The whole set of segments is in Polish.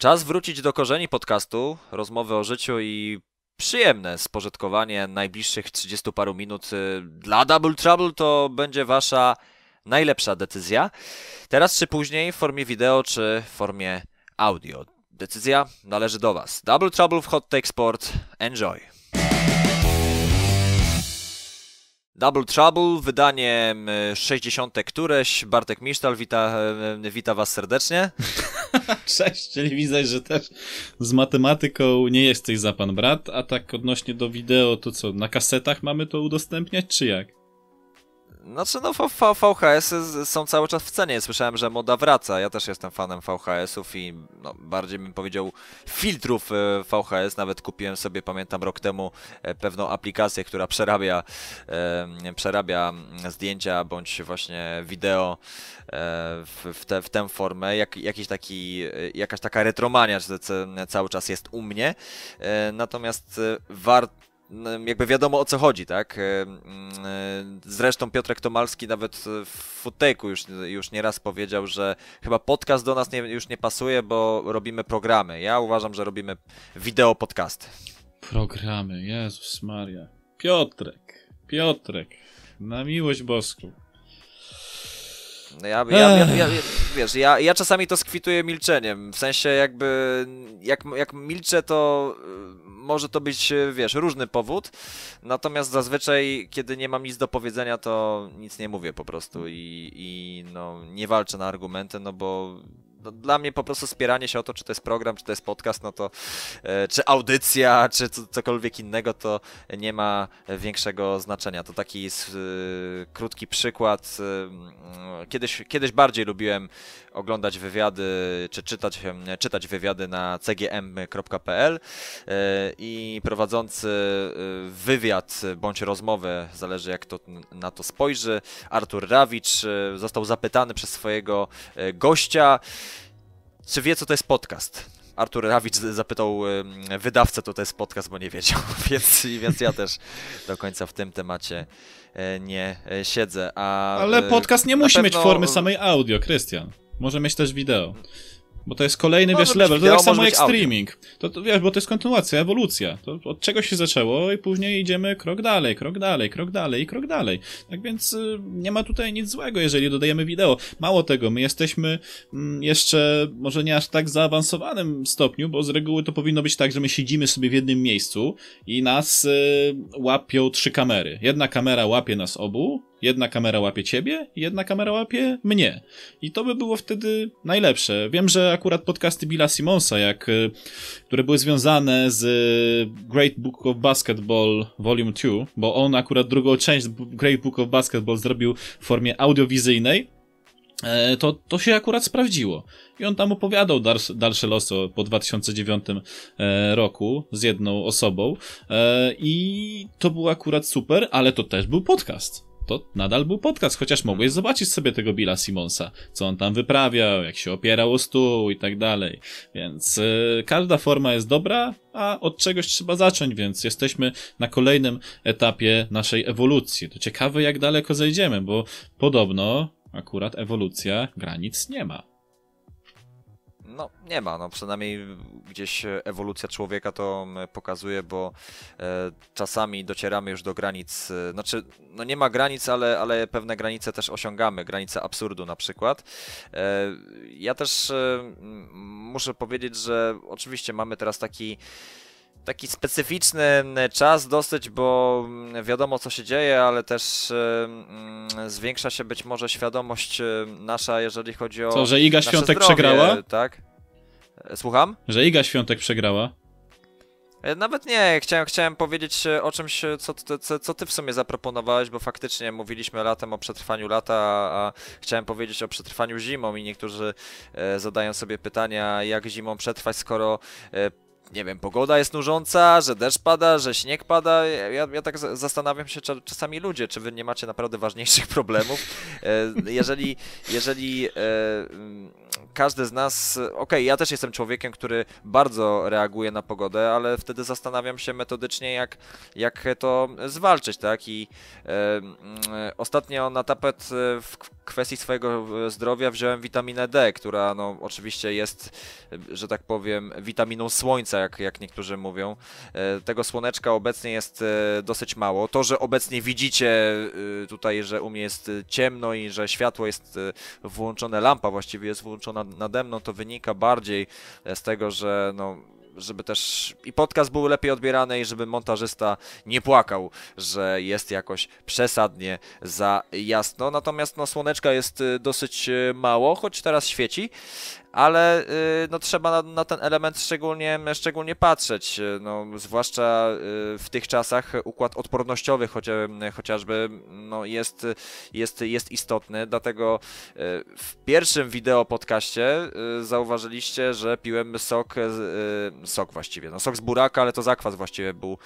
Czas wrócić do korzeni podcastu, rozmowy o życiu i przyjemne spożytkowanie najbliższych 30 paru minut y, dla Double Trouble to będzie wasza najlepsza decyzja. Teraz czy później w formie wideo czy w formie audio. Decyzja należy do was. Double Trouble w Hot Take Sport. Enjoy. Double Trouble, wydanie 60. któreś. Bartek Misztal, wita, e, wita Was serdecznie. Cześć, czyli widzę, że też z matematyką nie jesteś za pan brat, a tak odnośnie do wideo, to co, na kasetach mamy to udostępniać, czy jak? Znaczy, no VHS -y są cały czas w cenie. Słyszałem, że moda wraca. Ja też jestem fanem VHS-ów i no, bardziej bym powiedział filtrów e, VHS. Nawet kupiłem sobie, pamiętam, rok temu e, pewną aplikację, która przerabia, e, przerabia zdjęcia bądź właśnie wideo e, w, w, te, w tę formę. Jak, jakiś taki, jakaś taka retromania cały czas jest u mnie. E, natomiast warto jakby wiadomo o co chodzi, tak? E, e, zresztą Piotrek Tomalski nawet w Footake'u już, już nieraz powiedział, że chyba podcast do nas nie, już nie pasuje, bo robimy programy. Ja uważam, że robimy wideo podcasty. Programy, Jezus Maria. Piotrek, Piotrek, na miłość boską. Ja, ja, ja, ja, wiesz, ja, ja czasami to skwituję milczeniem. W sensie jakby jak, jak milczę, to y, może to być, y, wiesz, różny powód. Natomiast zazwyczaj, kiedy nie mam nic do powiedzenia, to nic nie mówię po prostu i, i no, nie walczę na argumenty, no bo dla mnie po prostu spieranie się o to, czy to jest program, czy to jest podcast, no to e, czy audycja, czy cokolwiek innego, to nie ma większego znaczenia. To taki e, krótki przykład. E, kiedyś, kiedyś bardziej lubiłem oglądać wywiady, czy czytać, czytać wywiady na cgm.pl i prowadzący wywiad bądź rozmowę, zależy jak to na to spojrzy, Artur Rawicz został zapytany przez swojego gościa, czy wie, co to jest podcast? Artur Rawicz zapytał wydawcę, co to jest podcast, bo nie wiedział, więc, więc ja też do końca w tym temacie e, nie e, siedzę. A, Ale e, podcast nie musi pewno... mieć formy samej audio, Krystian. Może mieć też wideo. Bo to jest kolejny, wiesz, level. To tak samo jak streaming. To, to, wiesz, bo to jest kontynuacja, ewolucja. To od czego się zaczęło i później idziemy krok dalej, krok dalej, krok dalej i krok dalej. Tak więc y, nie ma tutaj nic złego, jeżeli dodajemy wideo. Mało tego, my jesteśmy mm, jeszcze może nie aż tak zaawansowanym stopniu, bo z reguły to powinno być tak, że my siedzimy sobie w jednym miejscu i nas y, łapią trzy kamery. Jedna kamera łapie nas obu, Jedna kamera łapie ciebie, jedna kamera łapie mnie. I to by było wtedy najlepsze. Wiem, że akurat podcasty Billa Simonsa, jak, y, które były związane z Great Book of Basketball Volume 2, bo on akurat drugą część Great Book of Basketball zrobił w formie audiowizyjnej, e, to, to się akurat sprawdziło. I on tam opowiadał dalsze, dalsze losy po 2009 e, roku z jedną osobą. E, I to było akurat super, ale to też był podcast to nadal był podcast, chociaż mogłeś zobaczyć sobie tego Billa Simonsa, co on tam wyprawiał, jak się opierał o stół i tak dalej. Więc yy, każda forma jest dobra, a od czegoś trzeba zacząć, więc jesteśmy na kolejnym etapie naszej ewolucji. To ciekawe, jak daleko zejdziemy, bo podobno akurat ewolucja granic nie ma. No, nie ma, no przynajmniej gdzieś ewolucja człowieka to pokazuje, bo e, czasami docieramy już do granic, e, znaczy, no nie ma granic, ale, ale pewne granice też osiągamy, granice absurdu na przykład. E, ja też muszę powiedzieć, że oczywiście mamy teraz taki taki specyficzny czas dosyć, bo wiadomo co się dzieje, ale też zwiększa się być może świadomość nasza, jeżeli chodzi o. Co, że Iga Świątek zdrowie, przegrała? Tak. E, słucham? Że Iga Świątek przegrała. E, nawet nie, chciałem, chciałem powiedzieć o czymś, co, co, co ty w sumie zaproponowałeś, bo faktycznie mówiliśmy latem o przetrwaniu lata, a chciałem powiedzieć o przetrwaniu zimą i niektórzy e, zadają sobie pytania, jak zimą przetrwać, skoro nie wiem, pogoda jest nużąca, że deszcz pada, że śnieg pada. Ja, ja tak zastanawiam się czasami ludzie, czy wy nie macie naprawdę ważniejszych problemów. E, jeżeli, jeżeli e, każdy z nas, okej, okay, ja też jestem człowiekiem, który bardzo reaguje na pogodę, ale wtedy zastanawiam się metodycznie, jak, jak to zwalczyć, tak? I e, ostatnio na tapet w kwestii swojego zdrowia wziąłem witaminę D, która no oczywiście jest, że tak powiem, witaminą słońca, jak, jak niektórzy mówią. E, tego słoneczka obecnie jest e, dosyć mało. To, że obecnie widzicie e, tutaj, że u mnie jest ciemno i że światło jest włączone, lampa właściwie jest włączona nade mną, to wynika bardziej z tego, że no żeby też i podcast był lepiej odbierany i żeby montażysta nie płakał, że jest jakoś przesadnie za jasno. Natomiast no, słoneczka jest dosyć mało, choć teraz świeci ale y, no, trzeba na, na, ten element szczególnie, szczególnie patrzeć, y, no, zwłaszcza y, w tych czasach układ odpornościowy chociażby no, jest, jest, jest istotny, dlatego w pierwszym wideo podcaście zauważyliście, że piłem sok, sok właściwie, no sok z buraka, ale to zakwas właściwie był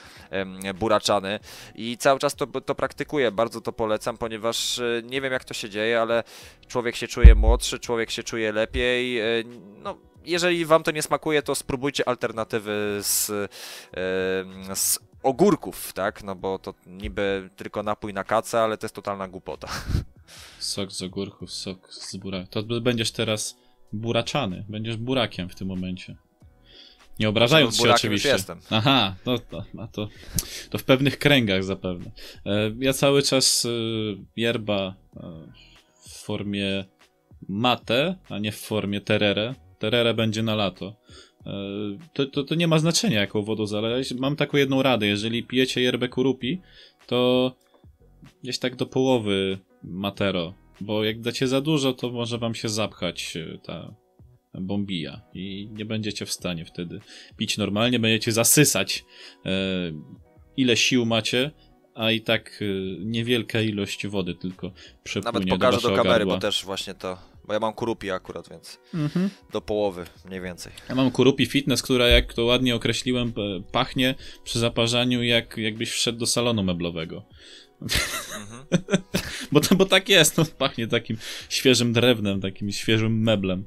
buraczany i cały czas to, to praktykuję, bardzo to polecam, ponieważ nie wiem jak to się dzieje, ale człowiek się czuje młodszy, człowiek się czuje lepiej. E, no, jeżeli wam to nie smakuje, to spróbujcie alternatywy z, e, z ogórków, tak? No bo to niby tylko napój na kacę, ale to jest totalna głupota. Sok z ogórków, sok z buraka. To będziesz teraz buraczany, będziesz burakiem w tym momencie. Nie obrażając się oczywiście. Już jestem. Aha, no to, a to, to w pewnych kręgach zapewne. E, ja cały czas yerba formie mate, a nie w formie terere. Terere będzie na lato. E, to, to, to nie ma znaczenia, jaką wodą zalać. Mam taką jedną radę. Jeżeli pijecie yerbę kurupi, to gdzieś tak do połowy matero, bo jak dacie za dużo, to może wam się zapchać e, ta bombija i nie będziecie w stanie wtedy pić normalnie, będziecie zasysać e, ile sił macie, a i tak niewielka ilość wody tylko przepłynie Nawet pokażę do, do kamery, gardła. bo też właśnie to, bo ja mam kurupi akurat, więc mhm. do połowy mniej więcej. Ja mam kurupi fitness, która jak to ładnie określiłem, pachnie przy zaparzaniu jak jakbyś wszedł do salonu meblowego. Mhm. bo, to, bo tak jest, no, pachnie takim świeżym drewnem, takim świeżym meblem.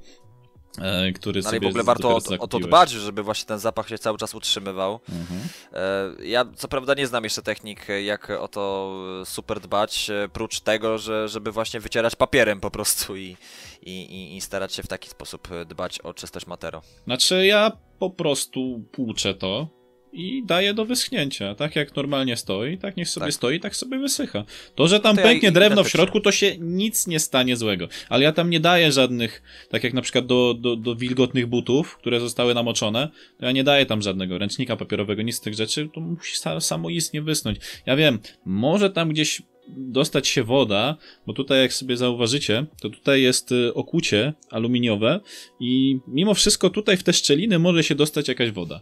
E, który no, ale w ogóle warto o, o, to dbać, żeby właśnie ten zapach się cały czas utrzymywał. Mhm. E, ja co prawda nie znam jeszcze technik, jak o to super dbać, e, prócz tego, że, żeby właśnie wycierać papierem po prostu i, i, i starać się w taki sposób dbać o czystość matero. Znaczy ja po prostu płuczę to, i daje do wyschnięcia. Tak jak normalnie stoi, tak niech sobie tak. stoi, tak sobie wysycha. To, że tam to pęknie ja drewno w środku, to się nic nie stanie złego. Ale ja tam nie daję żadnych, tak jak na przykład do, do, do wilgotnych butów, które zostały namoczone, to ja nie daję tam żadnego ręcznika papierowego, nic z tych rzeczy, to musi samoistnie wysnąć. Ja wiem, może tam gdzieś dostać się woda, bo tutaj jak sobie zauważycie, to tutaj jest y, okucie aluminiowe i mimo wszystko tutaj w te szczeliny może się dostać jakaś woda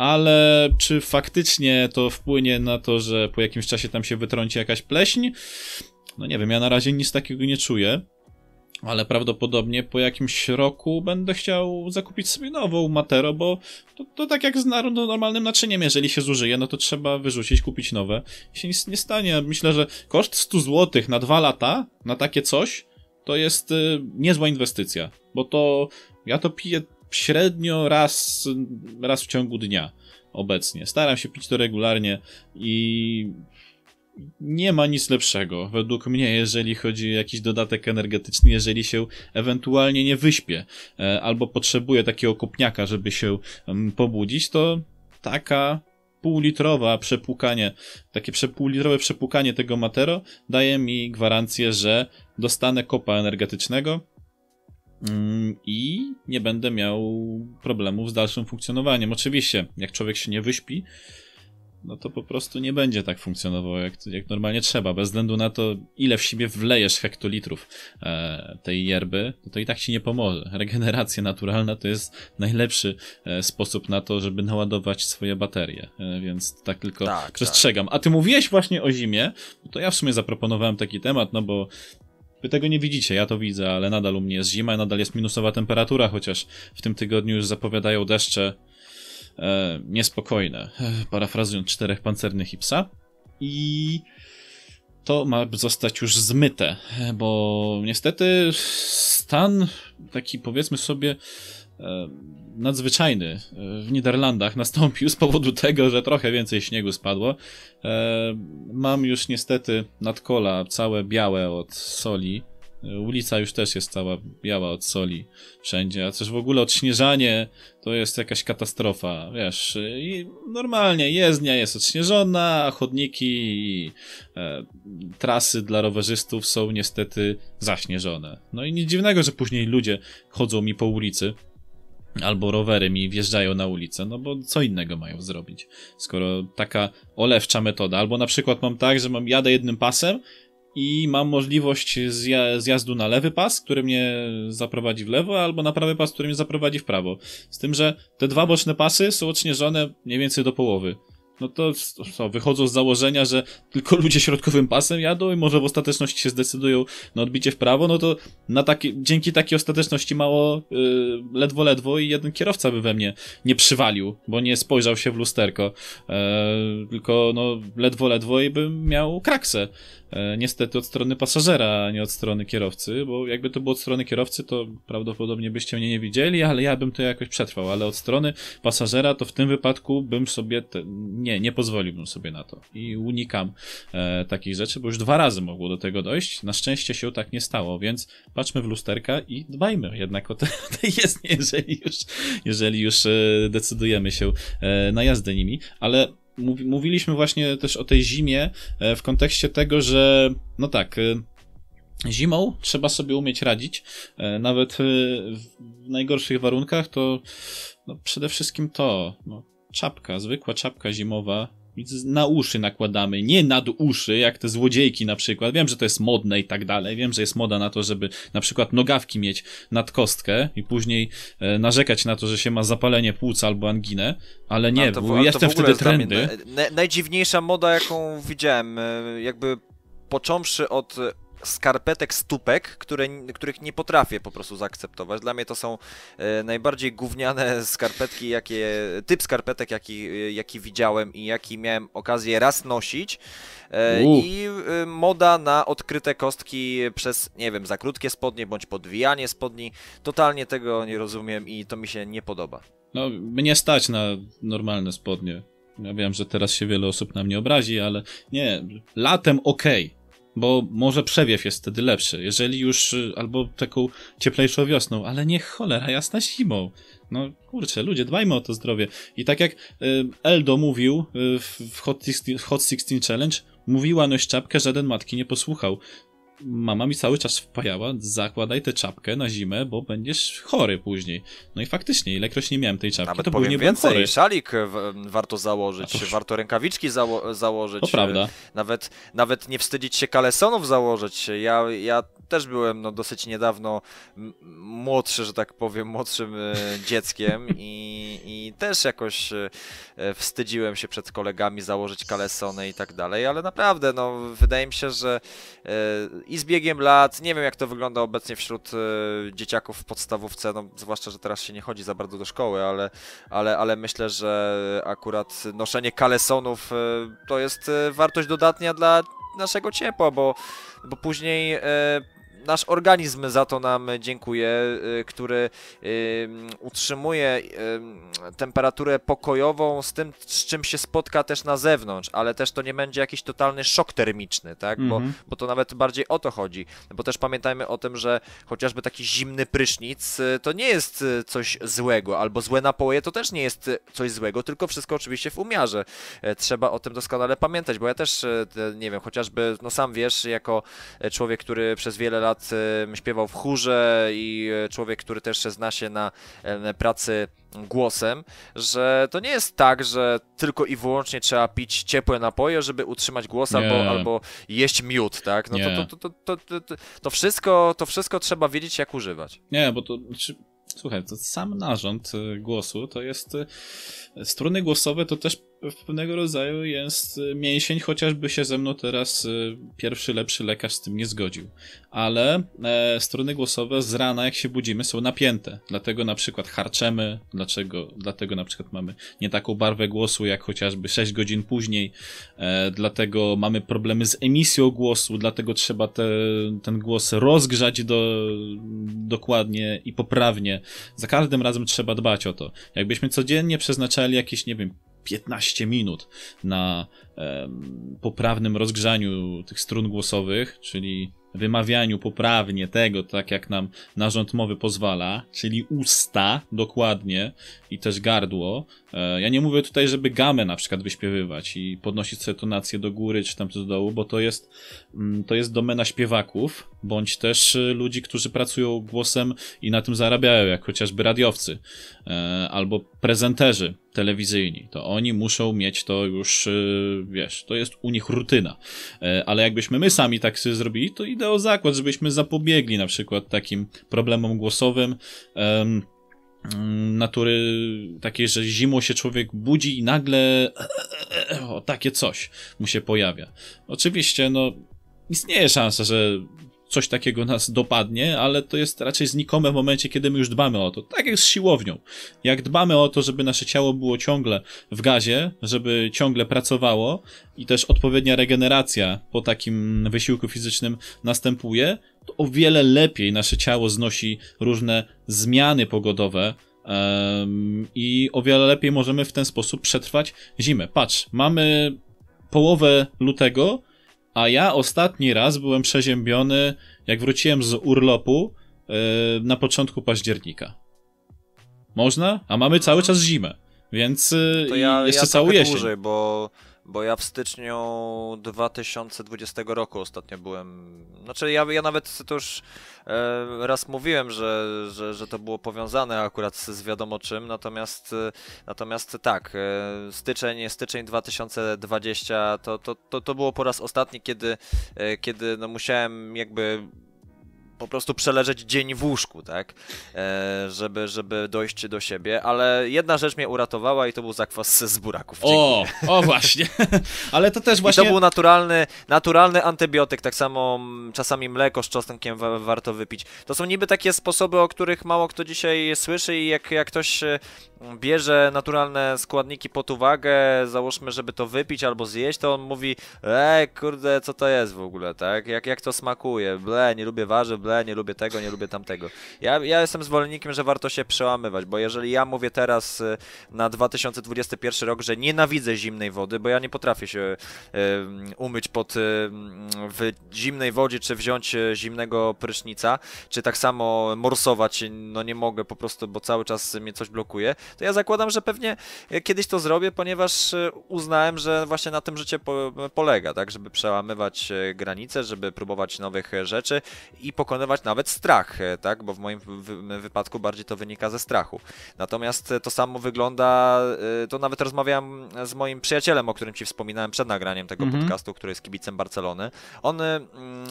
ale czy faktycznie to wpłynie na to, że po jakimś czasie tam się wytrąci jakaś pleśń? No nie wiem, ja na razie nic takiego nie czuję. Ale prawdopodobnie po jakimś roku będę chciał zakupić sobie nową Matero, bo to, to tak jak z normalnym naczyniem, jeżeli się zużyje, no to trzeba wyrzucić, kupić nowe. I się nic nie stanie. Myślę, że koszt 100 zł na dwa lata, na takie coś, to jest y, niezła inwestycja. Bo to ja to piję średnio raz, raz w ciągu dnia obecnie. Staram się pić to regularnie i nie ma nic lepszego, według mnie, jeżeli chodzi o jakiś dodatek energetyczny, jeżeli się ewentualnie nie wyśpię e, albo potrzebuję takiego kopniaka, żeby się pobudzić, to taka półlitrowa przepłukanie, takie półlitrowe przepłukanie tego matero daje mi gwarancję, że dostanę kopa energetycznego, Mm, i nie będę miał problemów z dalszym funkcjonowaniem. Oczywiście, jak człowiek się nie wyśpi, no to po prostu nie będzie tak funkcjonował jak, jak normalnie trzeba. Bez względu na to, ile w siebie wlejesz hektolitrów e, tej yerby, to, to i tak ci nie pomoże. Regeneracja naturalna to jest najlepszy e, sposób na to, żeby naładować swoje baterie. E, więc tak tylko tak, przestrzegam. Tak. A ty mówiłeś właśnie o zimie, to ja w sumie zaproponowałem taki temat, no bo Wy tego nie widzicie, ja to widzę, ale nadal u mnie jest zima, nadal jest minusowa temperatura, chociaż w tym tygodniu już zapowiadają deszcze. e, niespokojne, parafrazując czterech pancernych i psa. I to ma zostać już zmyte, bo niestety stan taki powiedzmy sobie e, nadzwyczajny e, w Niderlandach nastąpił z powodu tego, że trochę więcej śniegu spadło. E, mam już niestety nadkola całe białe od soli Ulica już też jest cała biała od soli wszędzie, a też w ogóle odśnieżanie to jest jakaś katastrofa, wiesz, i normalnie jezdnia jest odśnieżona, a chodniki i e, trasy dla rowerzystów są niestety zaśnieżone. No i nic dziwnego, że później ludzie chodzą mi po ulicy, albo rowery mi wjeżdżają na ulicę, no bo co innego mają zrobić, skoro taka olewcza metoda, albo na przykład mam tak, że mam jadę jednym pasem i mam możliwość zja zjazdu na lewy pas, który mnie zaprowadzi w lewo, albo na prawy pas, który mnie zaprowadzi w prawo. Z tym, że te dwa boczne pasy są odśnieżone mniej więcej do połowy no to co, wychodzą z założenia, że tylko ludzie środkowym pasem jadą i może w ostateczności się zdecydują na odbicie w prawo, no to na taki, dzięki takiej ostateczności mało yy, ledwo, ledwo i jeden kierowca by we mnie nie przywalił, bo nie spojrzał się w lusterko, yy, tylko no ledwo, ledwo i bym miał kraksę. E, niestety od strony pasażera, a nie od strony kierowcy, bo jakby to było od strony kierowcy, to prawdopodobnie byście mnie nie widzieli, ale ja bym to jakoś przetrwał, ale od strony pasażera to w tym wypadku bym sobie, te, nie, nie pozwoliłbym sobie na to i unikam e, takich rzeczy, bo już dwa razy mogło do tego dojść, na szczęście się tak nie stało, więc patrzmy w lusterka i dbajmy jednak o te, te jezdnie, jeżeli już, jeżeli już e, decydujemy się e, na jazdę nimi, ale mówiliśmy właśnie też o tej zimie e, w kontekście tego, że no tak, zimą trzeba sobie umieć radzić. Nawet w najgorszych warunkach to no przede wszystkim to, no, czapka, zwykła czapka zimowa na uszy nakładamy, nie nad uszy, jak te złodziejki na przykład. Wiem, że to jest modne i tak dalej. Wiem, że jest moda na to, żeby na przykład nogawki mieć nad kostkę i później e, narzekać na to, że się ma zapalenie płuca albo anginę, ale nie, to, bo jestem wtedy trendy. Na, najdziwniejsza moda, jaką widziałem, e, jakby począwszy od skarpetek stópek, które, których nie potrafię po prostu zaakceptować. Dla mnie to są e, najbardziej gówniane skarpetki, jakie, typ skarpetek, jaki, e, jaki widziałem i jaki miałem okazję raz nosić. E, I moda na odkryte kostki przez, nie wiem, za krótkie spodnie bądź podwijanie spodni. Totalnie tego nie rozumiem i to mi się nie podoba. No, mnie stać na normalne spodnie. Ja wiem, że teraz się wiele osób na mnie obrazi, ale nie, latem okej. Okay bo może przewiew jest wtedy lepszy, jeżeli już, y, albo taką cieplejszą wiosną, ale nie cholera jasna zimą. No kurczę, ludzie, dbajmy o to zdrowie. I tak jak y, Eldo mówił y, w Hot 16, Hot 16 Challenge, mówiła noś czapkę, żaden matki nie posłuchał mama mi cały czas wpajała, zakładaj tę czapkę na zimę, bo będziesz chory później. No i faktycznie, ilekroć nie miałem tej czapki, Nawet to później więcej, chory. szalik warto założyć, to... warto rękawiczki zało założyć. To prawda. Nawet, nawet nie wstydzić się kalesonów założyć. Ja, ja też byłem no, dosyć niedawno młodszy, że tak powiem, młodszym e, dzieckiem i, i też jakoś e, wstydziłem się przed kolegami założyć kalesony i tak dalej, ale naprawdę, no, wydaje mi się, że e, i z biegiem lat, nie wiem jak to wygląda obecnie wśród dzieciaków w podstawówce, no, zwłaszcza, że teraz się nie chodzi za bardzo do szkoły, ale, ale, ale myślę, że akurat noszenie kalesonów to jest wartość dodatnia dla naszego ciepła, bo, bo później nasz organizm za to nam dziękuje, y, który utrzymuje temperaturę pokojową z tym, z czym się spotka też na zewnątrz, ale też to nie będzie jakiś totalny szok termiczny, tak? Mm -hmm. Bo, mhm. bo to nawet bardziej o to chodzi. Bo też pamiętajmy o tym, że chociażby taki zimny prysznic y, to nie jest y, coś złego, albo złe napoje to też nie jest coś złego, tylko wszystko oczywiście w umiarze. E, trzeba o tym doskonale pamiętać, bo ja też, nie wiem, chociażby, no sam wiesz, jako e, człowiek, który przez wiele lat lat śpiewał w chórze i e, człowiek, który też zna się na e, pracy głosem, że to nie jest tak, że tylko i wyłącznie trzeba pić ciepłe napoje, żeby utrzymać głos albo, albo jeść miód, tak? No to, to, to, to, to, wszystko, to wszystko trzeba wiedzieć, jak używać. Nie, bo to znaczy, słuchaj, to sam narząd e, głosu to jest struny głosowe to też pewnego rodzaju jest y, mięsień, chociażby się ze mną teraz y, pierwszy lepszy lekarz z tym nie zgodził. Ale e, strony głosowe z rana, jak się budzimy, są napięte. Dlatego na przykład harczemy, dlaczego, dlatego na przykład mamy nie taką barwę głosu, jak chociażby 6 godzin później, e, dlatego mamy problemy z emisją głosu, dlatego trzeba te, ten głos rozgrzać do, dokładnie i poprawnie. Za każdym razem trzeba dbać o to. Jakbyśmy codziennie przeznaczali jakieś, nie wiem, 15 minut na um, poprawnym rozgrzaniu tych strun głosowych, czyli wymawianiu poprawnie tego, tak jak nam narząd mowy pozwala, czyli usta dokładnie i też gardło. E, ja nie mówię tutaj, żeby gamę na przykład wyśpiewywać i podnosić sobie tonację do góry czy tam do dołu, bo to jest, mm, to jest domena śpiewaków, bądź też y, ludzi, którzy pracują głosem i na tym zarabiają, jak chociażby radiowcy e, albo prezenterzy telewizyjni. To oni muszą mieć to już, y, wiesz, to jest u nich rutyna. E, ale jakbyśmy my sami tak sobie zrobili, to o zakład, żebyśmy zapobiegli na przykład takim problemom głosowym mm, natury takiej, że zimą się człowiek budzi i nagle o, takie coś mu się pojawia. Oczywiście, no, istnieje szansa, że coś takiego nas dopadnie, ale to jest raczej znikome w momencie, kiedy my już dbamy o to. Tak jak z siłownią. Jak dbamy o to, żeby nasze ciało było ciągle w gazie, żeby ciągle pracowało i też odpowiednia regeneracja po takim wysiłku fizycznym następuje, to o wiele lepiej nasze ciało znosi różne zmiany pogodowe, I o wiele lepiej możemy w ten sposób przetrwać zimę. Patrz, mamy połowę lutego, a ja ostatni raz byłem przeziębiony, jak wróciłem z urlopu yy, na początku października. Można? A mamy cały czas zimę. Więc yy, ja, jeszcze ja całą jesień. dłużej, bo bo ja w styczniu 2020 roku ostatnio byłem. Znaczy, ja, ja nawet to już e, raz mówiłem, że, że, że to było powiązane akurat z wiadomo czym, natomiast, e, natomiast tak, e, styczeń, styczeń 2020 to, to, to, to było po raz ostatni, kiedy, e, kiedy no musiałem jakby po prostu przeleżeć dzień w łóżku, tak? E, żeby, żeby dojść do siebie, ale jedna rzecz mnie uratowała i to był zakwas z buraków. O, o właśnie. ale to też właśnie... I to był naturalny, naturalny antybiotyk, tak samo czasami mleko z czosnkiem warto wypić. To są niby takie sposoby, o których mało kto dzisiaj słyszy i jak, jak ktoś e, bierze naturalne składniki pod uwagę, załóżmy, żeby to wypić albo zjeść, to on mówi, ej, kurde, co to jest w ogóle, tak? Jak, jak to smakuje? Ble, nie lubię warzyw, ble, nie lubię tego, nie lubię tamtego. Ja, ja jestem zwolennikiem, że warto się przełamywać, bo jeżeli ja mówię teraz y, na 2021 rok, że nienawidzę zimnej wody, bo ja nie potrafię się y, umyć pod, y, w zimnej wodzie, czy wziąć zimnego prysznica, czy tak samo morsować, no nie mogę po prostu, bo cały czas mnie coś blokuje, to ja zakładam, że pewnie kiedyś to zrobię, ponieważ uznałem, że właśnie na tym życie po, polega, tak, żeby przełamywać granice, żeby próbować nowych rzeczy i pokonywać nawet strach, e, tak? Bo w moim wypadku bardziej to wynika ze strachu. Natomiast e, to samo wygląda, e, to nawet rozmawiałem z moim przyjacielem, o którym ci wspominałem przed nagraniem tego mm -hmm. podcastu, który jest kibicem Barcelony. On mm,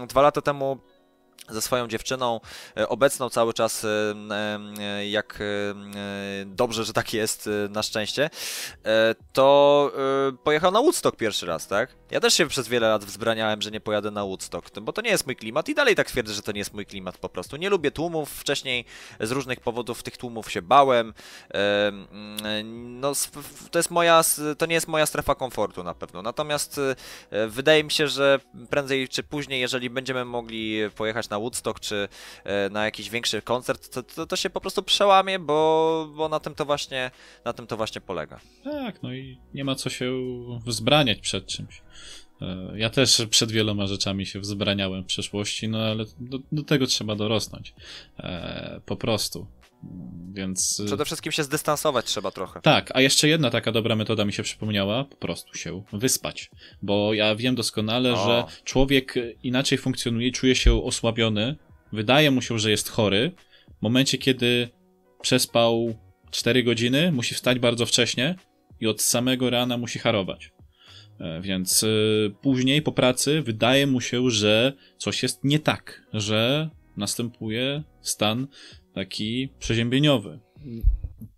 dwa lata temu ze swoją dziewczyną, obecną cały czas, jak dobrze, że tak jest, na szczęście, to pojechał na Woodstock pierwszy raz, tak? Ja też się przez wiele lat wzbraniałem, że nie pojadę na Woodstock, bo to nie jest mój klimat i dalej tak twierdzę, że to nie jest mój klimat po prostu. Nie lubię tłumów, wcześniej z różnych powodów tych tłumów się bałem. No, to jest moja, to nie jest moja strefa komfortu na pewno. Natomiast e, wydaje mi się, że prędzej czy później, jeżeli będziemy mogli pojechać na Woodstock czy e, na jakiś większy koncert, to, to, to się po prostu przełamie, bo, bo na tym to właśnie na tym to właśnie polega. Tak, no i nie ma co się wzbraniać przed czymś. E, ja też przed wieloma rzeczami się wzbraniałem w przeszłości, no ale do, do tego trzeba dorosnąć. E, po prostu. Więc. E, Przede wszystkim się zdystansować trzeba trochę. Tak, a jeszcze jedna taka dobra metoda mi się przypomniała: po prostu się wyspać. Bo ja wiem doskonale, o. że człowiek inaczej funkcjonuje, czuje się osłabiony, wydaje mu się, że jest chory. W momencie, kiedy przespał 4 godziny, musi wstać bardzo wcześnie i od samego rana musi harować. E, więc e, później po pracy wydaje mu się, że coś jest nie tak, że następuje stan taki przeziębieniowy.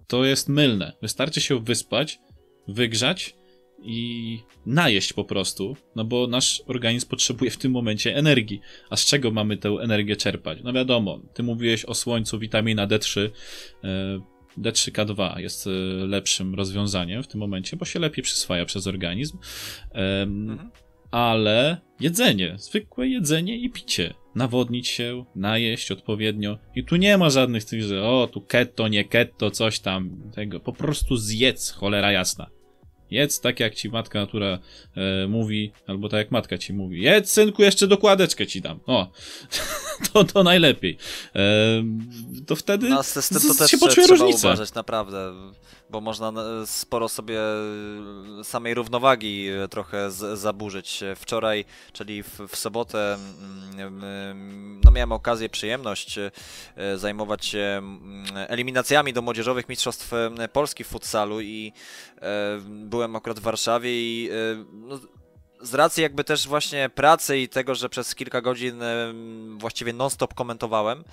To jest mylne. Wystarczy się wyspać, wygrzać i najeść po prostu, no bo nasz organizm potrzebuje w tym momencie energii. A z czego mamy tę energię czerpać? No wiadomo, ty mówiłeś o słońcu, witamina D3. D3K2 jest e, lepszym rozwiązaniem w tym momencie, bo się lepiej przyswaja przez organizm. Mhm. Ale jedzenie, zwykłe jedzenie i picie. Nawodnić się, najeść odpowiednio. I tu nie ma żadnych tych, że o, tu keto, nie keto, coś tam, tego. Po prostu zjedz, cholera jasna. Jedz tak jak ci matka natura e, mówi, albo tak jak matka ci mówi. Jedz, synku, jeszcze dokładeczkę ci dam. O, to, to najlepiej. E, to wtedy no, z, z to też się poczuje różnica. uważać, naprawdę bo można e, sporo sobie e, samej równowagi e, trochę z, zaburzyć. Wczoraj, czyli w, w sobotę, mm, mm, no miałem okazję, przyjemność zajmować się mm, eliminacjami do młodzieżowych mistrzostw Polski w futsalu i byłem akurat w Warszawie i no, z racji jakby też właśnie pracy i tego, że przez kilka godzin właściwie non-stop komentowałem,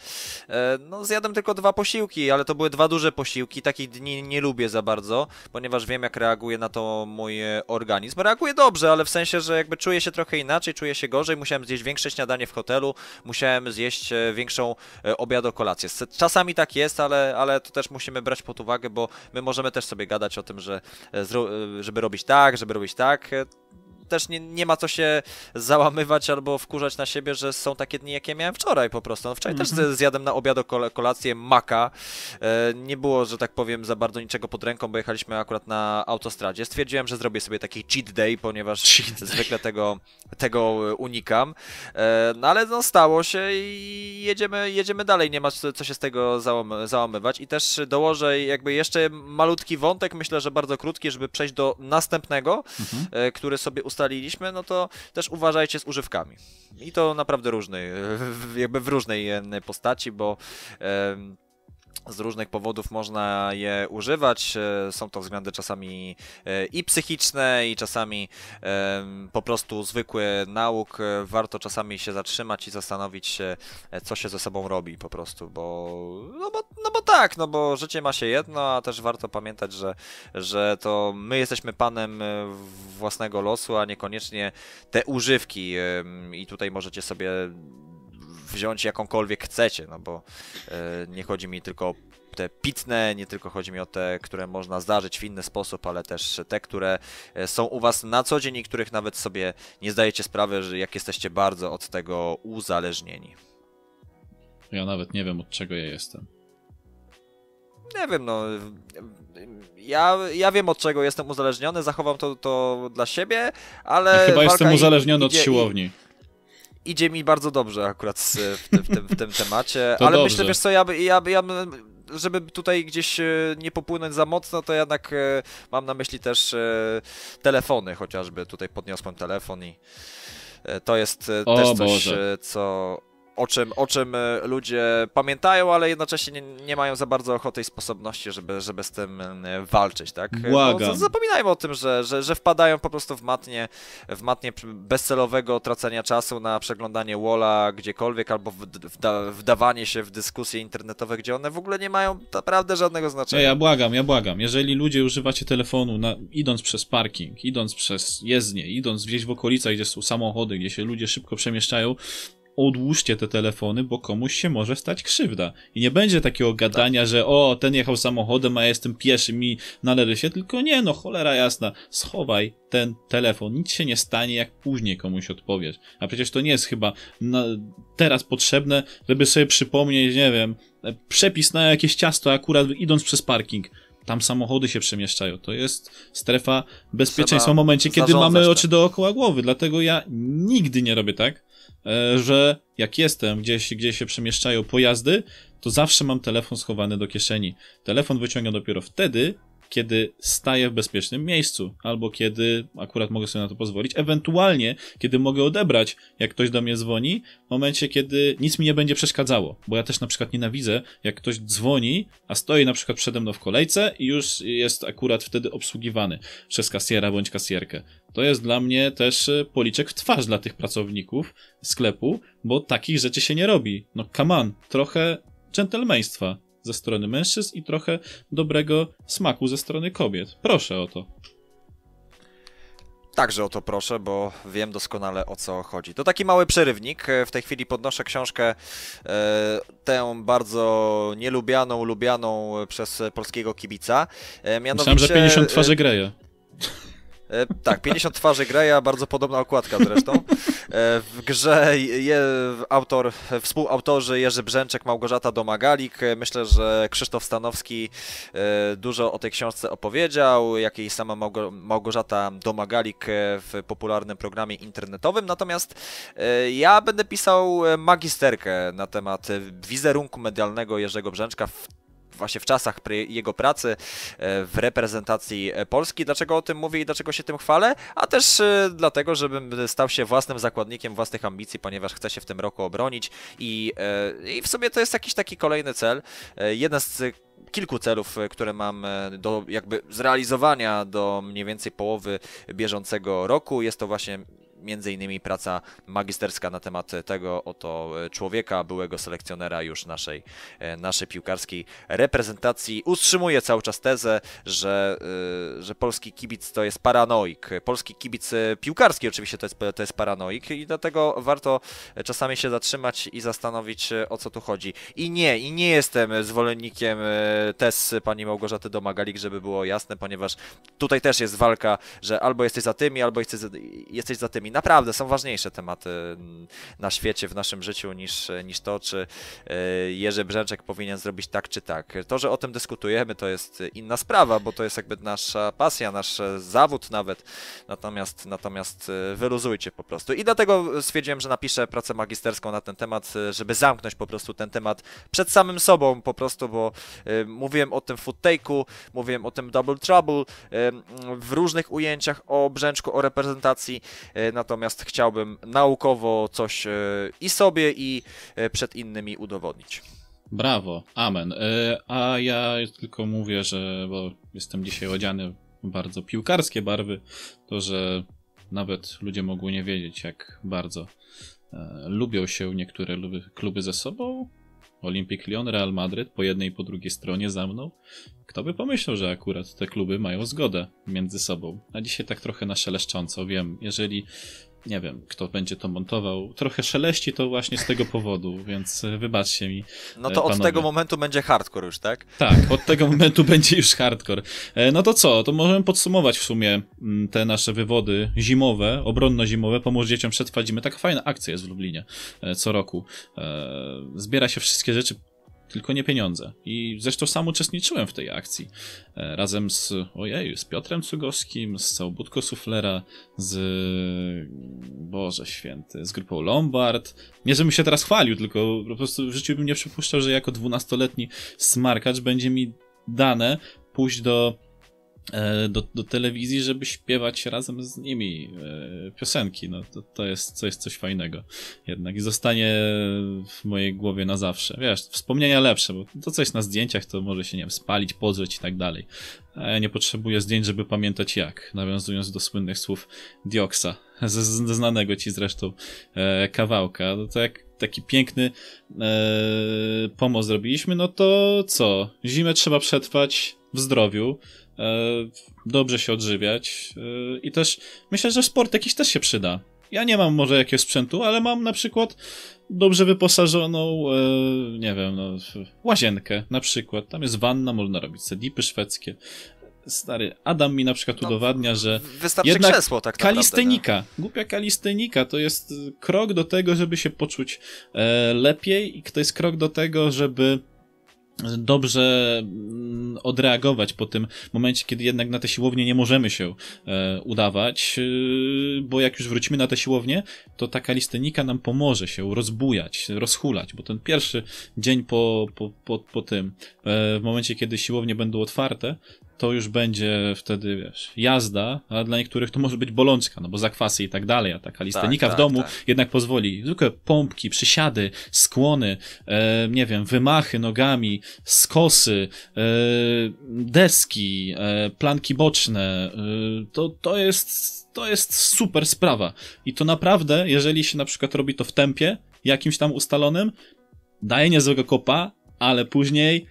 e, no zjadłem tylko dwa posiłki, ale to były dwa duże posiłki, takich dni nie lubię za bardzo, ponieważ wiem jak reaguje na to mój e, organizm. Reaguje dobrze, ale w sensie, że jakby czuję się trochę inaczej, czuję się gorzej, musiałem zjeść większe śniadanie w hotelu, musiałem zjeść e, większą obiad kolację. Czasami tak jest, ale, ale to też musimy brać pod uwagę, bo my możemy też sobie gadać o tym, że żeby robić tak, żeby robić tak też nie, nie ma co się załamywać albo wkurzać na siebie, że są takie dni, jakie miałem wczoraj po prostu. No, wczoraj mm -hmm. też mhm. zjadłem na obiad kol kolację maka. E, nie było, że tak powiem, za bardzo niczego pod ręką, bo jechaliśmy akurat na autostradzie. Stwierdziłem, że zrobię sobie taki cheat day, ponieważ cheat zwykle tego, tego unikam. E, no ale no, stało się i jedziemy, jedziemy dalej. Nie ma co się z tego załamy, załamywać. I też dołożę jakby jeszcze malutki wątek, myślę, że bardzo krótki, żeby przejść do następnego, mm -hmm. e, który sobie ustawiłem ustaliliśmy, no to też uważajcie z używkami. I to naprawdę różnej, jakby w różnej postaci, bo z różnych powodów można je używać. E, są to względy czasami e, i psychiczne, i czasami po prostu zwykły nauk. Warto czasami się zatrzymać i zastanowić się, e, co się ze sobą robi po prostu, bo no bo, no tak, no bo życie ma się jedno, a też warto pamiętać, że, że to my jesteśmy panem własnego losu, a niekoniecznie te używki i tutaj możecie sobie wziąć jakąkolwiek chcecie, no bo e, nie chodzi mi tylko o te pitne, nie tylko chodzi mi o te, które można zdarzyć w inny sposób, ale też te, które e, są u Was na co dzień i których nawet sobie nie zdajecie sprawy, że jak jesteście bardzo od tego uzależnieni. Ja nawet nie wiem od czego ja jestem. Nie wiem, no. Ja, ja wiem od czego jestem uzależniony, zachowam to, to dla siebie, ale. Ja chyba jestem uzależniony od siłowni. I idzie mi bardzo dobrze akurat w tym, w tym, w tym temacie, to ale dobrze. myślę, wiesz co, ja, ja, ja żeby tutaj gdzieś e, nie popłynąć za mocno, to jednak e, mam na myśli też e, telefony, chociażby tutaj podniosłem telefon i to jest o też coś, Boże. co o czym, o czym e, ludzie pamiętają, ale jednocześnie nie, nie mają za bardzo ochoty i sposobności, żeby, żeby z tym walczyć, tak? Błagam. No, zapominajmy o tym, że, że, że wpadają po prostu w matnie, w matnie bezcelowego tracenia czasu na przeglądanie walla gdziekolwiek, albo wda, wdawanie się w dyskusje internetowe, gdzie one w ogóle nie mają naprawdę żadnego znaczenia. Ja, ja błagam, ja błagam. Jeżeli ludzie używacie telefonu na, idąc przez parking, idąc przez jezdnię, idąc gdzieś w okolicach, gdzie są samochody, gdzie się ludzie szybko przemieszczają, odłóżcie te telefony, bo komuś się może stać krzywda. I nie będzie takiego gadania, że o, ten jechał samochodem, a ja jestem pieszy, mi należy się, tylko nie, no cholera jasna, schowaj ten telefon, nic się nie stanie, jak później komuś odpowiesz. A przecież to nie jest chyba na, teraz potrzebne, żeby sobie przypomnieć, nie wiem, przepis na jakieś ciasto, akurat idąc przez parking tam samochody się przemieszczają. To jest strefa bezpieczeństwa w momencie, kiedy mamy oczy dookoła głowy. Dlatego ja nigdy nie robię tak, że jak jestem gdzieś, gdzie się przemieszczają pojazdy, to zawsze mam telefon schowany do kieszeni. Telefon wyciągam dopiero wtedy, kiedy staję w bezpiecznym miejscu, albo kiedy akurat mogę sobie na to pozwolić, ewentualnie kiedy mogę odebrać, jak ktoś do mnie dzwoni, w momencie, kiedy nic mi nie będzie przeszkadzało. Bo ja też na przykład nienawidzę, jak ktoś dzwoni, a stoi na przykład przede mną w kolejce i już jest akurat wtedy obsługiwany przez kasjera bądź kasjerkę. To jest dla mnie też e, policzek w twarz dla tych pracowników sklepu, bo takich rzeczy się nie robi. No come on, trochę dżentelmeństwa ze strony mężczyzn i trochę dobrego smaku ze strony kobiet. Proszę o to. także o to proszę, bo wiem doskonale o co chodzi. To taki mały przerywnik. W tej chwili podnoszę książkę, tę bardzo nielubianą, lubianą przez polskiego kibica. Mianowicie... Myślałem, że 50 twarzy Greja. E, tak, 50 twarzy Greya, bardzo podobna okładka zresztą. E, w grze je, autor, współautorzy Jerzy Brzęczek, Małgorzata Domagalik. E, myślę, że Krzysztof Stanowski dużo o tej książce opowiedział, jak i sama Małgo, Małgorzata Domagalik w popularnym programie internetowym. Natomiast ja będę pisał magisterkę na temat wizerunku medialnego Jerzego Brzęczka w właśnie w czasach jego pracy e, w reprezentacji e, Polski. Dlaczego o tym mówię i dlaczego się tym chwalę? A też e, dlatego, żebym stał się własnym zakładnikiem własnych ambicji, ponieważ chcę się w tym roku obronić i, i w sobie to jest jakiś taki kolejny cel. Jeden z kilku celów, które mam do jakby zrealizowania do mniej więcej połowy bieżącego roku. Jest to właśnie między innymi praca magisterska na temat tego oto człowieka, byłego selekcjonera już naszej, e, naszej piłkarskiej reprezentacji. Utrzymuje cały czas tezę, że, e, że polski kibic to jest paranoik. Polski kibic e, piłkarski oczywiście to jest, to jest paranoik i dlatego warto czasami się zatrzymać i zastanowić o co tu chodzi. I nie, i nie jestem zwolennikiem tez pani Małgorzaty Domagalik, żeby było jasne, ponieważ tutaj też jest walka, że albo jesteś za tymi, albo jesteś za, jesteś za tymi naprawdę są ważniejsze tematy na świecie, w naszym życiu niż, niż to, czy e, Jerzy Brzęczek powinien zrobić tak czy tak. To, że o tym dyskutujemy, to jest inna sprawa, bo to jest jakby nasza pasja, nasz zawód nawet. Natomiast, natomiast e, wyluzujcie po prostu. I dlatego stwierdziłem, że napiszę pracę magisterską na ten temat, e, żeby zamknąć po prostu ten temat przed samym sobą po prostu, bo mówiłem o tym food mówiłem o tym double trouble w różnych ujęciach o Brzęczku, o reprezentacji, natomiast chciałbym naukowo coś e, i sobie, i e, przed innymi udowodnić. Brawo, amen. E, a ja tylko mówię, że bo jestem dzisiaj odziany w bardzo piłkarskie barwy, to że nawet ludzie mogą nie wiedzieć, jak bardzo lubią się niektóre kluby ze sobą, Olympic Lyon, Real Madryt po jednej i po drugiej stronie za mną. Kto by pomyślał, że akurat te kluby mają zgodę między sobą. A dzisiaj tak trochę na szeleszcząco, wiem, jeżeli nie wiem, kto będzie to montował. Trochę szeleści to właśnie z tego powodu, więc e, wybaczcie mi. No to panowie. od tego momentu będzie hardcore już, tak? Tak, od tego momentu będzie już hardcore. E, no to co, to możemy podsumować w sumie mm, te nasze wywody zimowe, obronno-zimowe, pomóż dzieciom przetrwać zimę. Taka fajna akcja jest w Lublinie e, co roku. Zbiera się wszystkie rzeczy tylko nie pieniądze. I zresztą sam uczestniczyłem w tej akcji. E, razem z, ojej, z Piotrem Cugowskim, z Całbudko Suflera, z, Boże Święty, z grupą Lombard. Nie, żebym się teraz chwalił, tylko po prostu w życiu bym nie przypuszczał, że jako dwunastoletni smarkacz będzie mi dane pójść do do, do telewizji, żeby śpiewać razem z nimi e, piosenki. No to, to, jest, to jest coś fajnego jednak i zostanie w mojej głowie na zawsze. Wiesz, wspomnienia lepsze, bo to coś na zdjęciach to może się, nie wiem, spalić, podrzeć i tak dalej. A ja nie potrzebuję zdjęć, żeby pamiętać jak, nawiązując do słynnych słów Dioksa, ze, ze znanego ci zresztą e, kawałka. No to jak taki piękny e, pomoc zrobiliśmy, no to co? Zimę trzeba przetrwać w zdrowiu, E, dobrze się odżywiać e, i też myślę, że sport jakiś też się przyda. Ja nie mam może jakiegoś sprzętu, ale mam na przykład dobrze wyposażoną, e, nie wiem, no, łazienkę na przykład. Tam jest wanna, można robić sobie dipy szwedzkie. Stary, Adam mi na przykład no, udowadnia, że wystarczy jednak krzesło, tak naprawdę, kalistenika, no. głupia kalistenika to jest krok do tego, żeby się poczuć e, lepiej i to jest krok do tego, żeby dobrze mm, odreagować po tym momencie, kiedy jednak na tę siłownię nie możemy się e, udawać, e, bo jak już wrócimy na tę siłownię, to taka listenika nam pomoże się rozbujać, rozhulać, bo ten pierwszy dzień po, po, po, po tym, e, w momencie, kiedy siłownie będą otwarte, to już będzie wtedy, wiesz, jazda, a dla niektórych to może być bolączka, no bo zakwasy i tak dalej, a taka listenika tak, w tak, domu tak. jednak pozwoli. Zwykłe pompki, przysiady, skłony, e, nie wiem, wymachy nogami, skosy, e, deski, e, planki boczne, to, to jest to jest super sprawa. I to naprawdę, jeżeli się na przykład robi to w tempie, jakimś tam ustalonym, daje niezłego kopa, ale później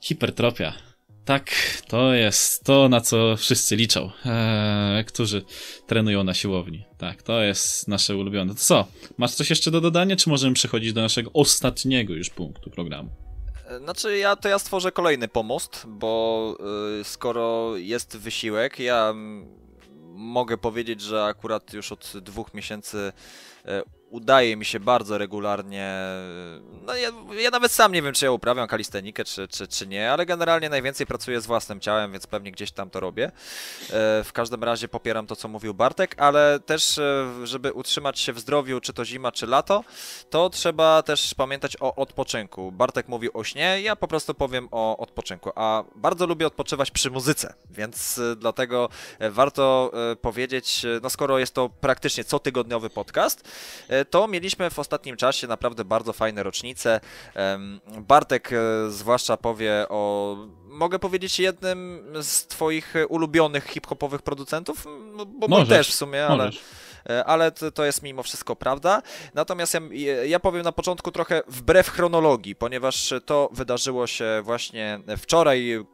hipertropia Tak, to jest to, na co wszyscy liczą, eee, którzy trenują na siłowni. Tak, to jest nasze ulubione. To co, masz coś jeszcze do dodania, czy możemy przechodzić do naszego ostatniego już punktu programu? Znaczy ja to ja stworzę kolejny pomost, bo y, skoro jest wysiłek, ja mogę powiedzieć, że akurat już od dwóch miesięcy y, udaje mi się bardzo regularnie. No ja, ja, nawet sam nie wiem, czy ja uprawiam kalistenikę, czy, czy, czy nie, ale generalnie najwięcej pracuję z własnym ciałem, więc pewnie gdzieś tam to robię. E, w każdym razie popieram to, co mówił Bartek, ale też, e, żeby utrzymać się w zdrowiu, czy to zima, czy lato, to trzeba też pamiętać o odpoczynku. Bartek mówił o śnie, ja po prostu powiem o odpoczynku, a bardzo lubię odpoczywać przy muzyce, więc e, dlatego warto powiedzieć, no skoro jest to praktycznie cotygodniowy podcast, to mieliśmy w ostatnim czasie naprawdę bardzo fajne rocznice. Bartek e, zwłaszcza powie o, mogę powiedzieć, jednym z twoich ulubionych hip-hopowych producentów, no, bo możesz, też w sumie, ale... E, ale to, jest mimo wszystko prawda. Natomiast ja, ja, powiem na początku trochę wbrew chronologii, ponieważ to wydarzyło się właśnie wczoraj,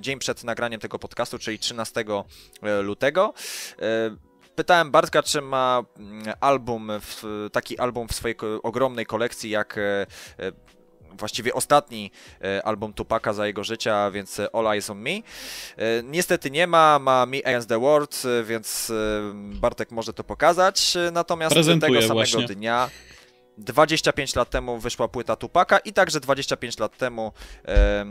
dzień przed nagraniem tego podcastu, czyli 13 e, lutego pytałem Bartka, czy ma mm, album, taki album w swojej ogromnej kolekcji, jak e, e, właściwie ostatni e, album Tupaka za jego życia, więc All Eyes on Me. Niestety nie ma, ma Me Against the World, więc Bartek może to pokazać. Natomiast Prezentuję tego samego właśnie. dnia 25 lat temu wyszła płyta Tupaka i także 25 lat temu e,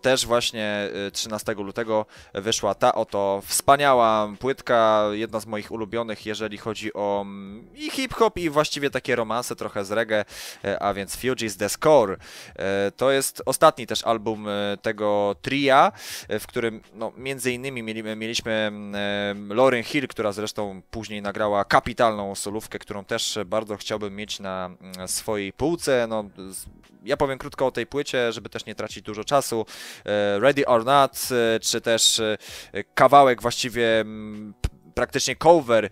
też właśnie 13 e, lutego wyszła ta oto wspaniała płytka, jedna z moich ulubionych, jeżeli chodzi o mm, i hip-hop i właściwie takie romanse trochę z reggae, e, a więc Fugees The Score. E, to jest ostatni też album e, tego tria, w którym no, między innymi mieli, mieliśmy mm, Lauren Hill, która zresztą później nagrała kapitalną solówkę, którą też bardzo chciałbym mieć na Swojej półce. No, ja powiem krótko o tej płycie, żeby też nie tracić dużo czasu. E, Ready or Not, e, czy też e, kawałek właściwie praktycznie cover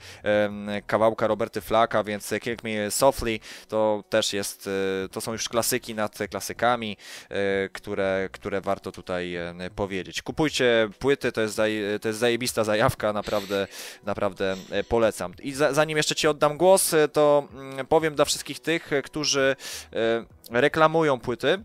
kawałka Roberty Flaka, więc Kill Me Softly to też jest, e, to są już klasyki nad klasykami, e, które, które warto tutaj e, powiedzieć. Kupujcie płyty, to jest, to jest zajebista zajawka, naprawdę, naprawdę polecam. I za, zanim jeszcze Ci oddam głos, to mm, powiem dla wszystkich tych, którzy reklamują płyty,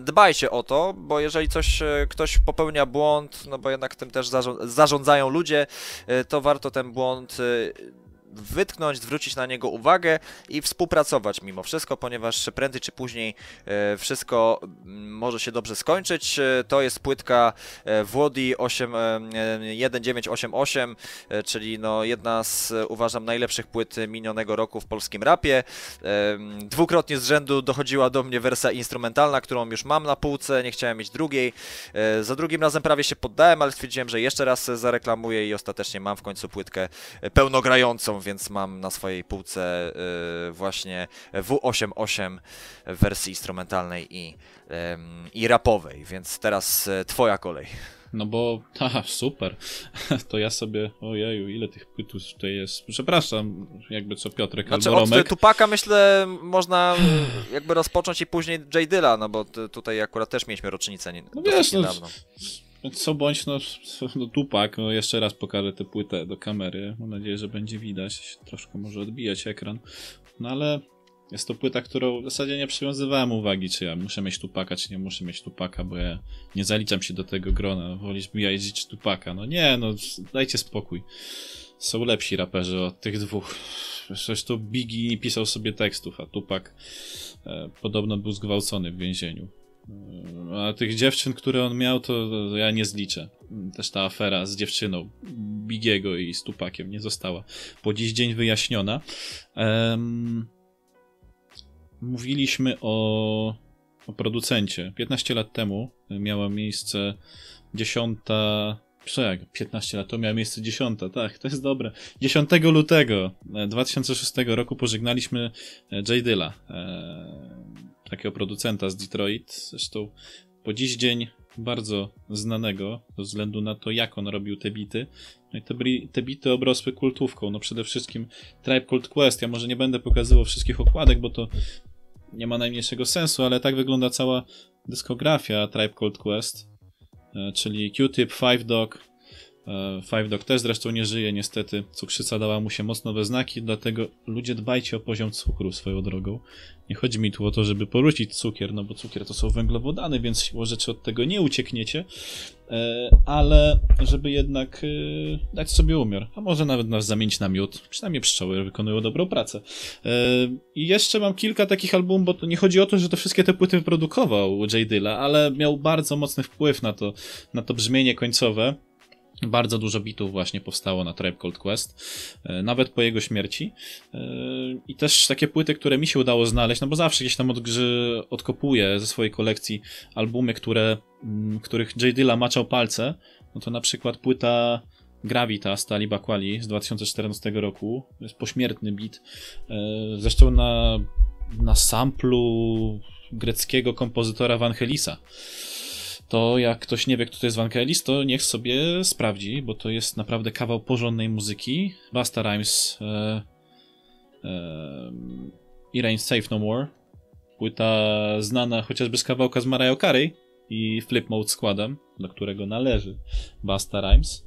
dbajcie o to, bo jeżeli coś, e, ktoś popełnia błąd, no bo jednak tym też zarządzają ludzie, e, to warto ten błąd e, wytknąć, zwrócić na niego uwagę i współpracować mimo wszystko, ponieważ prędzej czy później e, wszystko mm, może się dobrze skończyć. E, to jest płytka e, Włodi 1988, czyli no jedna z uważam najlepszych płyt minionego roku w polskim rapie. Dwukrotnie z rzędu dochodziła do mnie wersja instrumentalna, którą już mam na półce, nie chciałem mieć drugiej. Za drugim razem prawie się poddałem, ale stwierdziłem, że jeszcze raz zareklamuję i ostatecznie mam w końcu płytkę pełnogrającą, więc mam na swojej półce y, właśnie W88 w wersji instrumentalnej i, i rapowej, więc teraz e, twoja kolej. No bo, haha, super. To ja sobie, ojeju, ile tych płyt tutaj jest. Przepraszam, jakby co Piotrek znaczy, albo Romek. Od Tupaka myślę można jakby rozpocząć i później J. Dilla, no bo tutaj akurat też mieliśmy rocznicę nie, no wiesz, no, niedawno. No, co bądź, no, no Tupak, no jeszcze raz pokażę tę płytę do kamery. Mam nadzieję, że będzie widać. Troszkę może odbijać ekran. No ale jest to płyta, którą w zasadzie nie przywiązywałem uwagi, czy ja muszę mieć Tupaka, czy nie muszę mieć Tupaka, bo ja nie zaliczam się do tego grona. Wolisz BIG czy Tupaka? No nie, no dajcie spokój. Są lepsi raperzy od tych dwóch. Zresztą Biggie nie pisał sobie tekstów, a Tupak e, podobno był zgwałcony w więzieniu. A tych dziewczyn, które on miał, to, ja nie zliczę. Też ta afera z dziewczyną Bigiego i z Tupakiem nie została po dziś dzień wyjaśniona. Um, mówiliśmy o, o producencie. 15 lat temu miała miejsce dziesiąta jak 15 lat to miała miejsce 10, tak, to jest dobre. 10 lutego 2006 roku pożegnaliśmy J. Dilla takiego producenta z Detroit, zresztą po dziś dzień bardzo znanego, ze względu na to, jak on robił te bity. No i te, te bity obrosły kultówką. No przede wszystkim Tribe Cult Quest. Ja może nie będę pokazywał wszystkich okładek, bo to nie ma najmniejszego sensu, ale tak wygląda cała dyskografia Tribe Called Quest, e, czyli Q-Tip, Five Dog, Five Dog też zresztą nie żyje niestety, cukrzyca dała mu się mocno we znaki, dlatego ludzie dbajcie o poziom cukru swoją drogą. Nie chodzi mi tu o to, żeby porzucić cukier, no bo cukier to są węglowodany, więc siłą rzeczy od tego nie uciekniecie, e, ale żeby jednak dać sobie umiar, a może nawet nas zamienić na miód, przynajmniej pszczoły wykonują dobrą pracę. I jeszcze mam kilka takich albumów, bo to nie chodzi o to, że to wszystkie te płyty wyprodukował J. Dilla, ale miał bardzo mocny wpływ na to, na to brzmienie końcowe. Bardzo dużo bitów właśnie powstało na Tribe Called Quest, e, nawet po jego śmierci. E, I też takie płyty, które mi się udało znaleźć, no bo zawsze gdzieś tam od, odkopuję ze swojej kolekcji albumy, które, mm, których J. Dilla maczał palce, no to na przykład płyta Gravitas Taliba Quali z 2014 roku, to jest pośmiertny beat, e, zresztą na, na samplu greckiego kompozytora Vangelisa to jak ktoś nie wie, kto to jest Vangelis, to niech sobie sprawdzi, bo to jest naprawdę kawał porządnej muzyki. Basta Rhymes e, e, i Rain Safe No More. Płyta znana chociażby z kawałka z Mariah Carey i Flip Mode składem, do którego należy Basta Rhymes.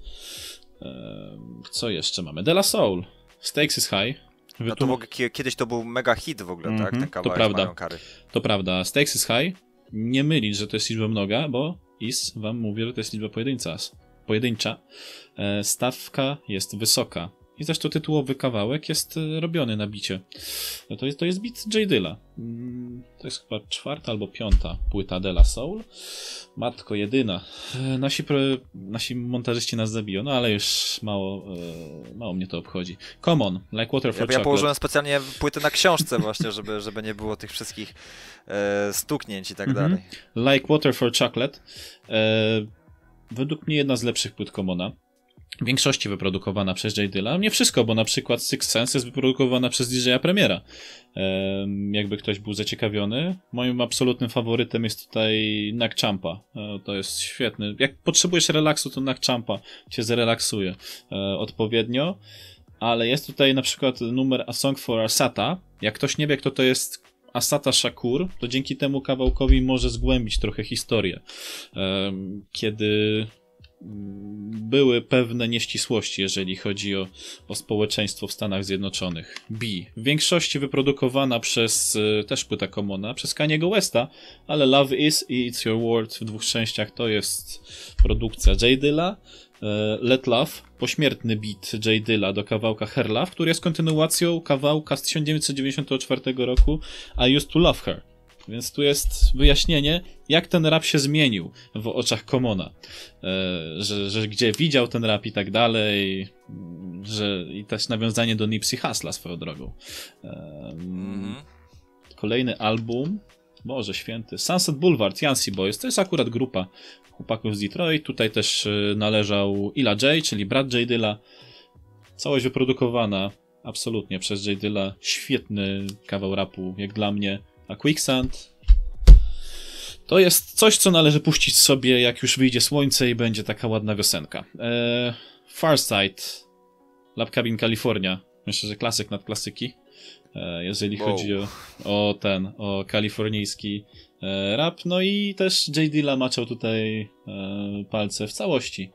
E, co jeszcze mamy? De La Soul. Stakes is High. No to kiedyś to był mega hit w ogóle, mm -hmm, tak? Mhm, Ten to prawda. To prawda. Stakes is High nie mylić, że to jest liczba mnoga, bo is wam mówię, że to jest liczba pojedyncza. pojedyncza. E, stawka jest wysoka. I zresztą tytułowy kawałek jest e, robiony na bicie. No to jest, to jest bit J. Dilla. Mm, to jest chyba czwarta albo piąta płyta Della Soul. Matko jedyna. E, nasi, nasi montażyści nas zabiją, no ale już mało, mało mnie to obchodzi. Common, Like Water for ja, ja położyłem specjalnie płyty na książce właśnie, żeby, żeby nie było tych wszystkich e, stuknięć i tak mm -hmm. dalej. Like Water for Chocolate. E, według mnie jedna z lepszych płyt Commona. W większości wyprodukowana przez J. Dilla. Nie wszystko, bo na przykład Six Sense jest wyprodukowana przez DJ-a Premiera. Jakby ktoś był zaciekawiony. Moim absolutnym faworytem jest tutaj Nak Champa. E, to jest świetny. Jak potrzebujesz relaksu, to Nak Champa cię zrelaksuje e, odpowiednio. Ale jest tutaj na przykład numer A Song for Asata. Jak ktoś nie wie, kto to jest Asata Shakur, to dzięki temu kawałkowi może zgłębić trochę historię. Kiedy były pewne nieścisłości, jeżeli chodzi o, o społeczeństwo w Stanach Zjednoczonych. B. W większości wyprodukowana przez e, też płyta Commona, przez Kaniego Westa, ale Love Is i It's Your World w dwóch częściach to jest produkcja J. Dilla. E, Let Love, pośmiertny beat J. Dilla do kawałka Her Love, który jest kontynuacją kawałka z 1994 roku I Used to Love Her. Więc tu jest wyjaśnienie, jak ten rap się zmienił w oczach Komona. E, że, że gdzie widział ten rap i tak dalej, że i też nawiązanie do Nipsey Hussla swoją drogą. mm. Kolejny album, Boże święty, Sunset Boulevard, Yancy Boys, to jest akurat grupa chłopaków z Detroit. Tutaj też e, należał Ila J, czyli brat J Dilla. Całość wyprodukowana absolutnie przez J Dilla. Świetny kawał rapu, jak dla mnie. A Quicksand to jest coś, co należy puścić sobie, jak już wyjdzie słońce i będzie taka ładna wiosenka. Eee, Farsight, Lab Cabin California. Myślę, że klasyk nad klasyki. Eee, jeżeli wow. chodzi o, o ten, o kalifornijski e, rap. No i też J. Dilla maczał tutaj e, palce w całości.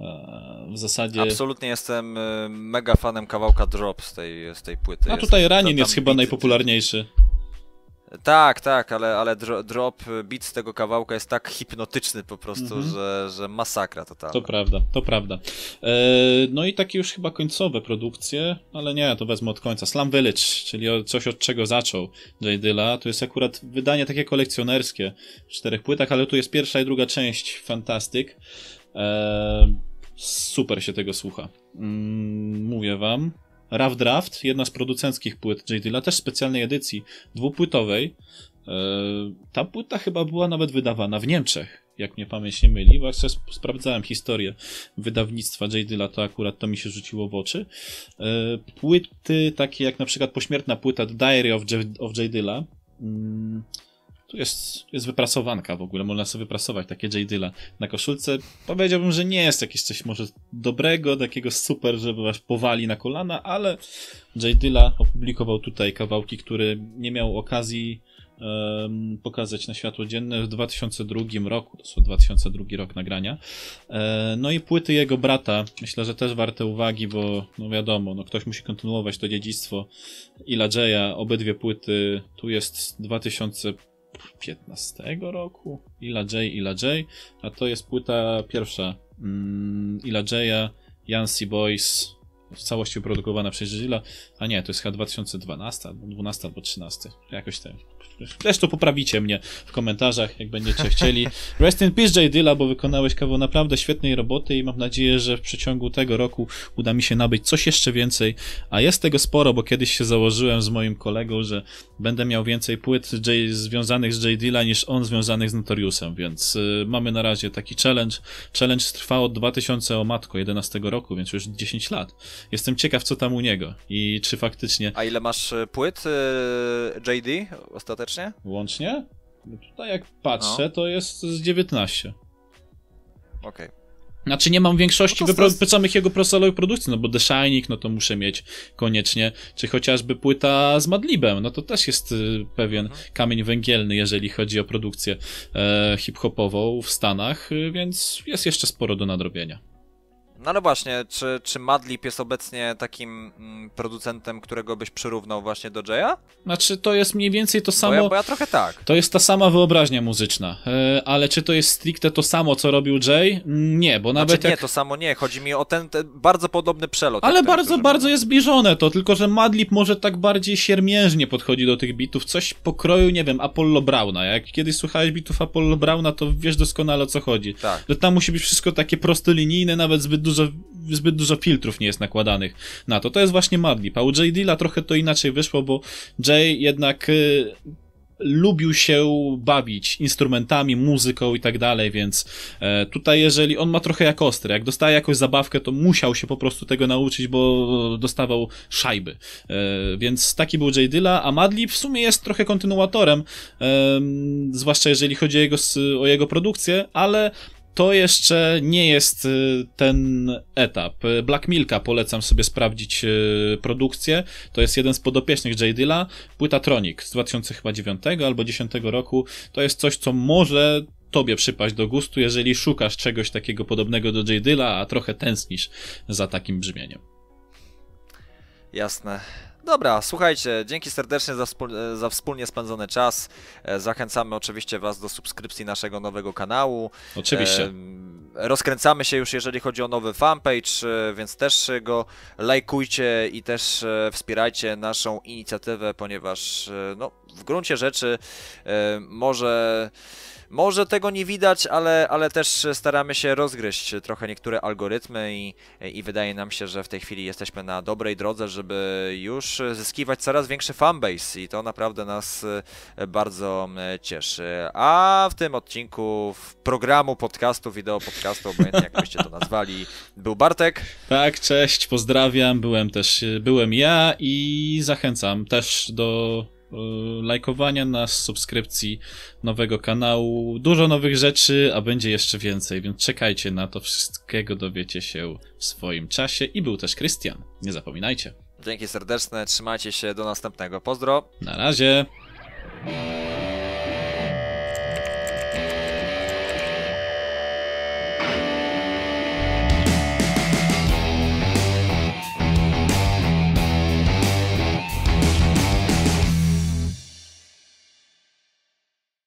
E, w zasadzie. Absolutnie jestem mega fanem kawałka Drop z tej, z tej płyty. A tutaj Ranin jest chyba najpopularniejszy. Tak, tak, ale, ale drop, beat z tego kawałka jest tak hipnotyczny po prostu, mhm. że, że masakra totalna. To prawda, to prawda. E, no i takie już chyba końcowe produkcje, ale nie, to wezmę od końca. Slum Village, czyli coś od czego zaczął J. Dilla, to jest akurat wydanie takie kolekcjonerskie w czterech płytach, ale tu jest pierwsza i druga część, fantastyk. E, super się tego słucha. Mm, mówię wam, Rough Draft, jedna z producenckich płyt J. Dilla, też specjalnej edycji dwupłytowej. E, ta płyta chyba była nawet wydawana w Niemczech, jak mnie pamięć nie myli, bo sobie sprawdzałem historię wydawnictwa J. Dilla, to akurat to mi się rzuciło w oczy. E, płyty takie jak na przykład pośmiertna płyta The Diary. Of J. Dilla, mm, tu jest, jest wyprasowanka w ogóle, można sobie wyprasować takie J. Dilla na koszulce. Powiedziałbym, że nie jest jakieś coś może dobrego, takiego super, żeby was powali na kolana, ale J. Dilla opublikował tutaj kawałki, które nie miał okazji um, pokazać na światło dzienne w 2002 roku, to są 2002 rok nagrania. E, no i płyty jego brata, myślę, że też warte uwagi, bo no wiadomo, no ktoś musi kontynuować to dziedzictwo Ila Jaya, obydwie płyty, tu jest 2015 roku, Ila J, Ila J, a to jest płyta pierwsza. Mm, Ila Jaya, Yancy Boys, w całości wyprodukowana przez Gilla, a nie, to jest chyba 2012, albo 12 albo 13, jakoś tak. Zresztą poprawicie mnie w komentarzach, jak będziecie chcieli. Rest in peace, J. Dilla, bo wykonałeś kawał naprawdę świetnej roboty i mam nadzieję, że w przeciągu tego roku uda mi się nabyć coś jeszcze więcej, a jest tego sporo, bo kiedyś się założyłem z moim kolegą, że będę miał więcej płyt J, związanych z J. Dilla niż on związanych z Notoriusem, więc y, mamy na razie taki challenge. Challenge trwa od 2000 o matko 11 roku, więc już 10 lat. Jestem ciekaw, co tam u niego i czy faktycznie... A ile masz y, płyt y, JD ostatecznie? łącznie? No tutaj jak patrzę, no. to jest z 19. Okej. Okay. Znaczy nie mam większości no wyprzedzonych jego prosolowych produkcji, no bo The Shining, no to muszę mieć koniecznie, czy chociażby płyta z Madlibem, no to też jest y, pewien mhm. kamień węgielny, jeżeli chodzi o produkcję e, hip-hopową w Stanach, więc jest jeszcze sporo do nadrobienia. No ale właśnie, czy, czy Madlib jest obecnie takim mm, producentem, którego byś przyrównał właśnie do Jaya? Znaczy, to jest mniej więcej to samo. Bo ja, bo ja trochę tak. To jest ta sama wyobraźnia muzyczna. E, ale czy to jest stricte to samo, co robił Jay? Nie, bo nawet. Znaczy, jak... Nie, to samo nie. Chodzi mi o ten, ten bardzo podobny przelot. Ale bardzo, bardzo jest zbliżone to, tylko że Madlib może tak bardziej siermiężnie podchodzi do tych bitów. Coś pokroju, nie wiem, Apollo Browna. Jak kiedyś słuchałeś bitów Apollo Browna, to wiesz doskonale o co chodzi. Tak. Że tam musi być wszystko takie prostolinijne, nawet zbyt dużo dużo, zbyt dużo filtrów nie jest nakładanych na to. To jest właśnie Madlib, a u J. Dilla trochę to inaczej wyszło, bo Jay jednak y, lubił się bawić instrumentami, muzyką i tak dalej, więc e, tutaj jeżeli on ma trochę jak ostry, jak dostaje jakąś zabawkę, to musiał się po prostu tego nauczyć, bo dostawał szajby. E, więc taki był J. Dilla, a Madlib w sumie jest trochę kontynuatorem, zwłaszcza jeżeli chodzi o jego, o jego produkcję, ale to jeszcze nie jest y, ten etap. Black Milka polecam sobie sprawdzić y, produkcję. To jest jeden z podopiecznych J. Dilla. Płyta Tronic z 2009 albo 10 roku. To jest coś, co może tobie przypaść do gustu, jeżeli szukasz czegoś takiego podobnego do J. Dilla, a trochę tęsknisz za takim brzmieniem. Jasne. Dobra, słuchajcie, dzięki serdecznie za, za, wspólnie spędzony czas. E, zachęcamy oczywiście Was do subskrypcji naszego nowego kanału. Oczywiście. E, rozkręcamy się już, jeżeli chodzi o nowy fanpage, e, więc też go lajkujcie i też wspierajcie naszą inicjatywę, ponieważ no, w gruncie rzeczy może może tego nie widać, ale, ale też staramy się rozgryźć trochę niektóre algorytmy i, i wydaje nam się, że w tej chwili jesteśmy na dobrej drodze, żeby już zyskiwać coraz większy fanbase i to naprawdę nas e, bardzo cieszy. A w tym odcinku w programu podcastu, wideo podcastu, obojętnie jak byście to nazwali, był Bartek. Tak, cześć, pozdrawiam, byłem też, byłem ja i zachęcam też do lajkowania nas, subskrypcji nowego kanału. Dużo nowych rzeczy, a będzie jeszcze więcej, więc czekajcie na to. Wszystkiego dowiecie się w swoim czasie. I był też Krystian. Nie zapominajcie. Dzięki serdeczne, trzymajcie się, do następnego. Pozdro. Na razie.